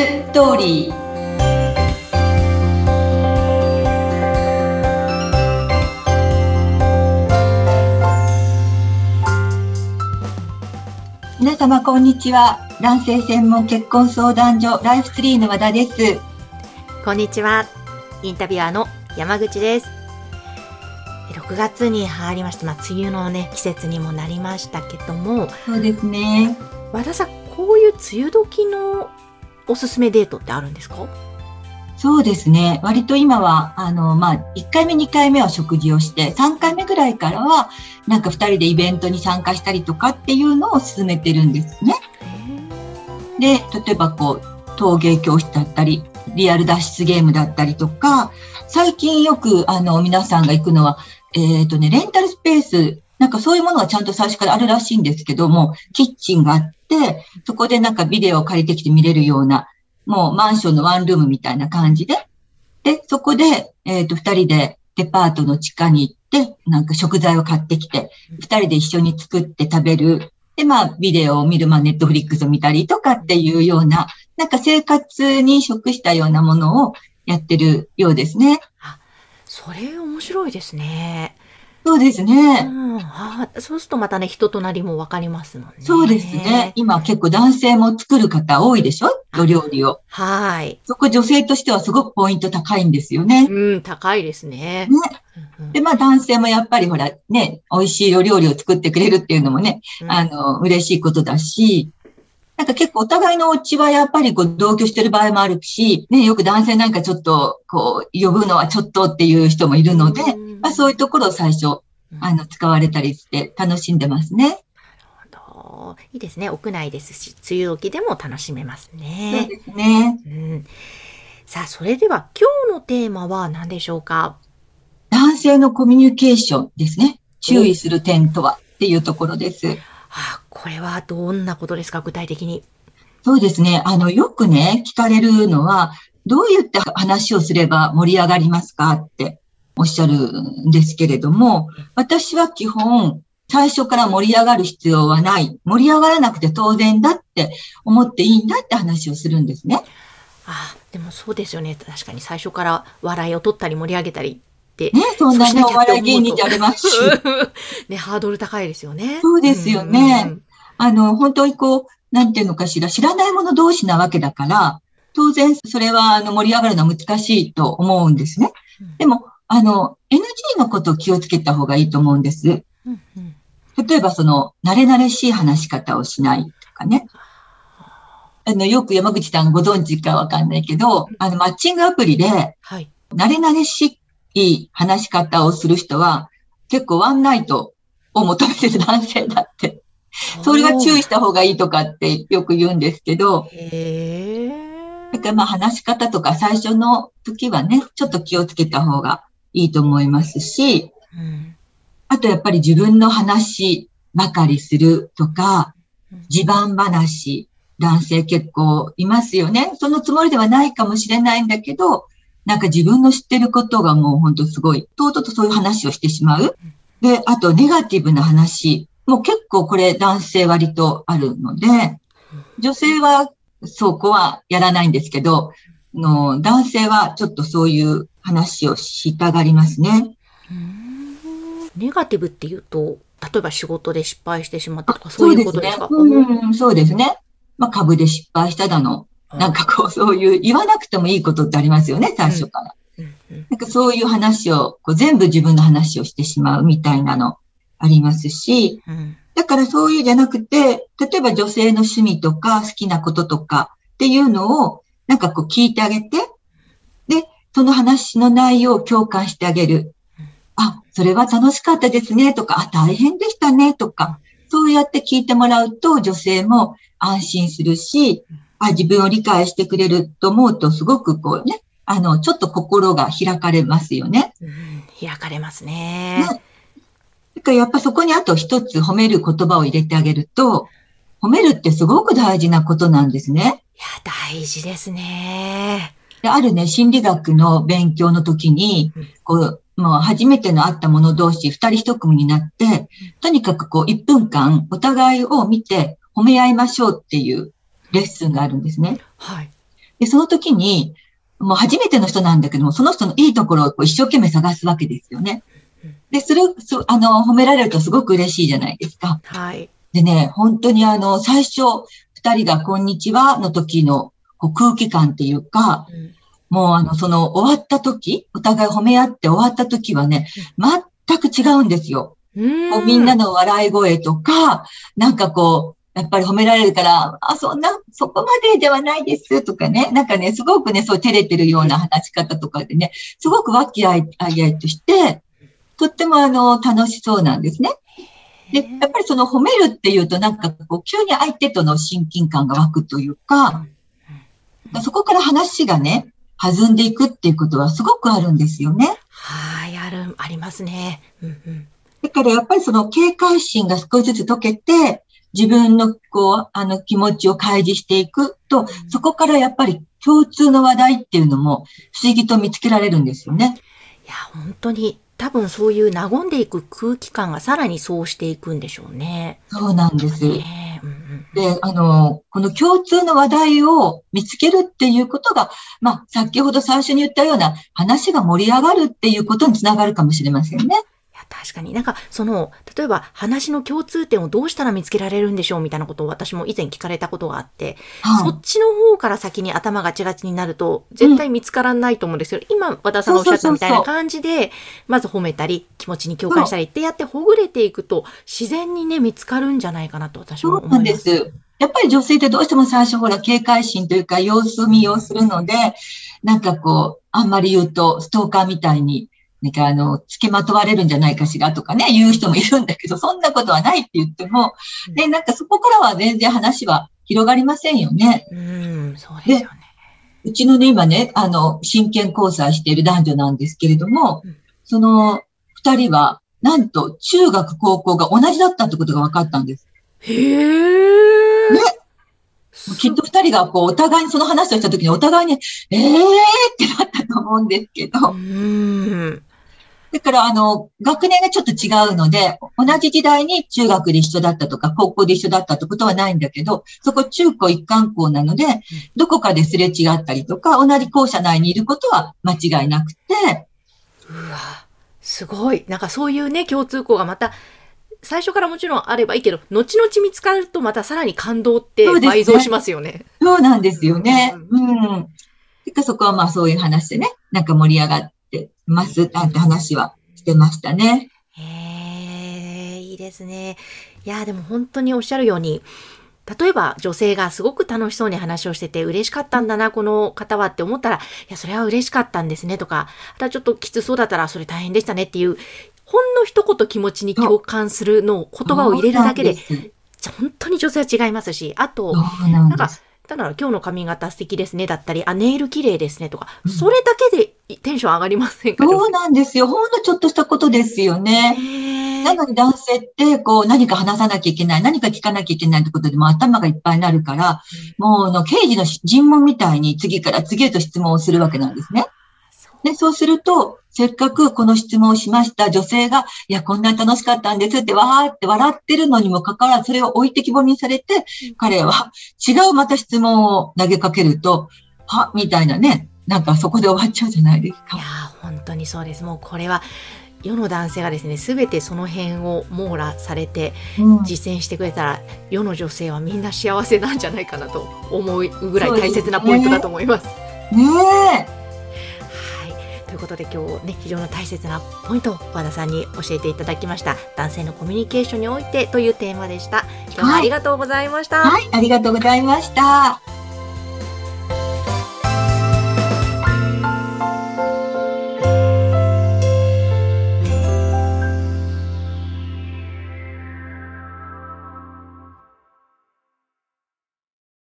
ストーリー皆様こんにちは男性専門結婚相談所ライフツリーの和田ですこんにちは。インタビュアーの山口です。6月に入りまして、まあ、梅雨のね、季節にもなりましたけども、そうですね和田さん、こういう梅雨時のおすすめデートってあるんですか？そうですね。割と今は、あの、まあ、1回目、2回目は食事をして、3回目ぐらいからは、なんか2人でイベントに参加したりとかっていうのを進めてるんですね。で、例えばこう、陶芸教室だったり、リアル脱出ゲームだったりとか、最近よく、あの、皆さんが行くのは、えっ、とね、レンタルスペース、なんかそういうものがちゃんと最初からあるらしいんですけども、キッチンがあって、そこでなんかビデオを借りてきて見れるような、もうマンションのワンルームみたいな感じで、で、そこで、えっ、と、二人でデパートの地下に行って、なんか食材を買ってきて、二人で一緒に作って食べる。で、まあ、ビデオを見る、まあ、ネットフリックスを見たりとかっていうような、なんか生活に食したようなものをやってるようですね。あそれ面白いですね。そうですうね。ん、あーそうするとまたね、人となりもわかりますもんね。そうですね。。今結構男性も作る方多いでしょ？お料理を。はい。そこ女性としてはすごくポイント高いんですよね。うん、高いですね。ねで、まあ男性もやっぱりほら、ね、美味しいお料理を作ってくれるっていうのもね、うんあの、嬉しいことだし、なんか結構お互いのお家はやっぱりこう同居してる場合もあるし、ね、よく男性なんかちょっとこう呼ぶのはちょっとっていう人もいるので、うんまあそういうところを最初、あの、使われたりして楽しんでますね。といいですね。屋内ですし、梅雨時でも楽しめますそうね。ですね。うん、さあ、それでは今日のテーマは何でしょうか？男性のコミュニケーションですね。注意する点とはっていうところです。あこれはどんなことですか？具体的に。そうですね。あの、よくね、聞かれるのは、どういった話をすれば盛り上がりますかっておっしゃるんですけれども、私は基本、最初から盛り上がる必要はない。盛り上がらなくて当然だって思っていいんだって話をするんですね。あでもそうですよね。確かに最初から笑いを取ったり盛り上げたりって。ね、そんなね、お笑い芸人じゃありますし。ね、ハードル高いですよね。そうですよねうんうんあの、本当にこう、なんていうのかしら、知らない者同士なわけだから、当然それはあの盛り上がるのは難しいと思うんですね。うんでも、あの、NG のことを気をつけた方がいいと思うんです。うんうん例えば、その、慣れ慣れしい話し方をしないとかね。あの、よく山口さんご存知かわかんないけど、あの、マッチングアプリで、はい。慣れ慣れしい話し方をする人は、結構ワンナイトを求めてる男性だって。それは注意した方がいいとかってよく言うんですけど、だからまあ話し方とか最初の時はね、ちょっと気をつけた方がいいと思いますし、うんあとやっぱり自分の話ばかりするとか、自慢話、男性結構いますよね。そのつもりではないかもしれないんだけど、なんか自分の知ってることがもう本当すごい、とうとうとそういう話をしてしまう。で、あとネガティブな話、もう結構これ男性割とあるので、女性はそこはやらないんですけど、の男性はちょっとそういう話をしたがりますね。うん。ネガティブっていうと、例えば仕事で失敗してしまったとか、そういうことですか？そうですね。うん、そうですね。まあ株で失敗しただの、なんかこうそういう言わなくてもいいことってありますよね、最初から。うんうん。なんかそういう話を、こう全部自分の話をしてしまうみたいなのありますし、うん。だからそういうじゃなくて、例えば女性の趣味とか好きなこととかっていうのを、なんかこう聞いてあげて、で、その話の内容を共感してあげる。あ、それは楽しかったですねとか、あ、大変でしたねとか、そうやって聞いてもらうと女性も安心するし、あ、自分を理解してくれると思うとすごくこうね、あの、ちょっと心が開かれますよね。うん開かれますね。ねだからやっぱそこにあと一つ褒める言葉を入れてあげると、褒めるってすごく大事なことなんですね。いや、大事ですね。であるね、心理学の勉強の時にうん、こう、もう初めての会った者同士、二人一組になって、とにかくこう、一分間お互いを見て褒め合いましょうっていうレッスンがあるんですね。はい。で、その時に、もう初めての人なんだけども、その人のいいところをこう一生懸命探すわけですよね。で、それを、そあの、褒められるとすごく嬉しいじゃないですか。はい。でね、本当にあの、最初、二人がこんにちはの時のこう空気感っていうか、うん。もうあの、その終わった時、お互い褒め合って終わった時はね、全く違うんですよ。こうみんなの笑い声とか、なんかこう、やっぱり褒められるから、あ、そんな、そこまでではないですとかね、なんかね、すごくね、そう照れてるような話し方とかでね、すごく和気あいあいあいとして、とってもあの、楽しそうなんですね。で、やっぱりその褒めるっていうとなんかこう、急に相手との親近感が湧くというか、そこから話がね、弾んでいくっていうことはすごくあるんですよね。はい、ある、ありますね。うんうん。だからやっぱりその警戒心が少しずつ解けて、自分のこう、あの気持ちを開示していくと、そこからやっぱり共通の話題っていうのも不思議と見つけられるんですよね。いや、本当に、多分そういう和んでいく空気感がさらにそうしていくんでしょうね。そうなんです。ねで、あの、この共通の話題を見つけるっていうことが、まあ、先ほど最初に言ったような話が盛り上がるっていうことにつながるかもしれませんね。確かになんかその例えば話の共通点をどうしたら見つけられるんでしょうみたいなことを私も以前聞かれたことがあって、そはっちの方から先に頭がちがちになると絶対見つからないと思うんですけど、今和田さんがおっしゃったみたいな感じでまず褒めたり気持ちに共感したりってやってほぐれていくと自然にね見つかるんじゃないかなと私もそうなんで思います。す。やっぱり女性ってどうしても最初ほら警戒心というか様子見をするので、なんかこう、あんまり言うとストーカーみたいに、なんかあの、付けまとわれるんじゃないかしらとかね、言う人もいるんだけど、そんなことはないって言っても、で、なんかそこからは全然話は広がりませんよね。うん、そうですよね。うちのね、今ね、あの、真剣交際している男女なんですけれどもうん、その二人は、なんと中学高校が同じだったってことが分かったんです。へえ。ねきっと二人がこう、お互いにその話をしたときにお互いに、えーってなったと思うんですけど、うん。だからあの、学年がちょっと違うので、同じ時代に中学で一緒だったとか、高校で一緒だったってことはないんだけど、そこ中高一貫校なので、どこかですれ違ったりとか、同じ校舎内にいることは間違いなくて、うわ、すごい。なんかそういうね、共通項がまた、最初からもちろんあればいいけど、後々見つかるとまたさらに感動って倍増しますよね。そうなんですよね。ううん。てかそこはまあそういう話でね、なんか盛り上がってますなんて話はしてましたね。へえ、いいですね。いや、でも本当におっしゃるように、例えば女性がすごく楽しそうに話をしてて嬉しかったんだな、この方はって思ったら、いや、それは嬉しかったんですねとか、あとはちょっときつそうだったらそれ大変でしたねっていう、ほんの一言気持ちに共感するのを言葉を入れるだけで、そうなんすじゃ本当に女性は違いますし、あと、なんなんかただ今日の髪型素敵ですねだったり、あ、ネイル綺麗ですねとか、うんそれだけでテンション上がりませんか？そうなんですよ。ほんのちょっとしたことですよね。なのに男性って、こう、何か話さなきゃいけない、何か聞かなきゃいけないってことでもう頭がいっぱいになるから、もう、あの、刑事の尋問みたいに次から次へと質問をするわけなんですね。そうで、そうすると、せっかくこの質問をしました女性が、いや、こんなに楽しかったんですって、わーって笑ってるのにもかかわらず、それを置いてきぼりにされて、彼は違うまた質問を投げかけると、は、みたいなね、なんかそこで終わっちゃうじゃないですかいや。ー本当にそうです。もうこれは世の男性がですね、すべてその辺を網羅されてうん実践してくれたら、世の女性はみんな幸せなんじゃないかなと思うぐらい大切なポイントだと思います。ねえ。はい。ということで今日ね、非常に大切なポイントを和田さんに教えていただきました。男性のコミュニケーションにおいてというテーマでした。今日もありがとうございました。はい、ありがとうございました。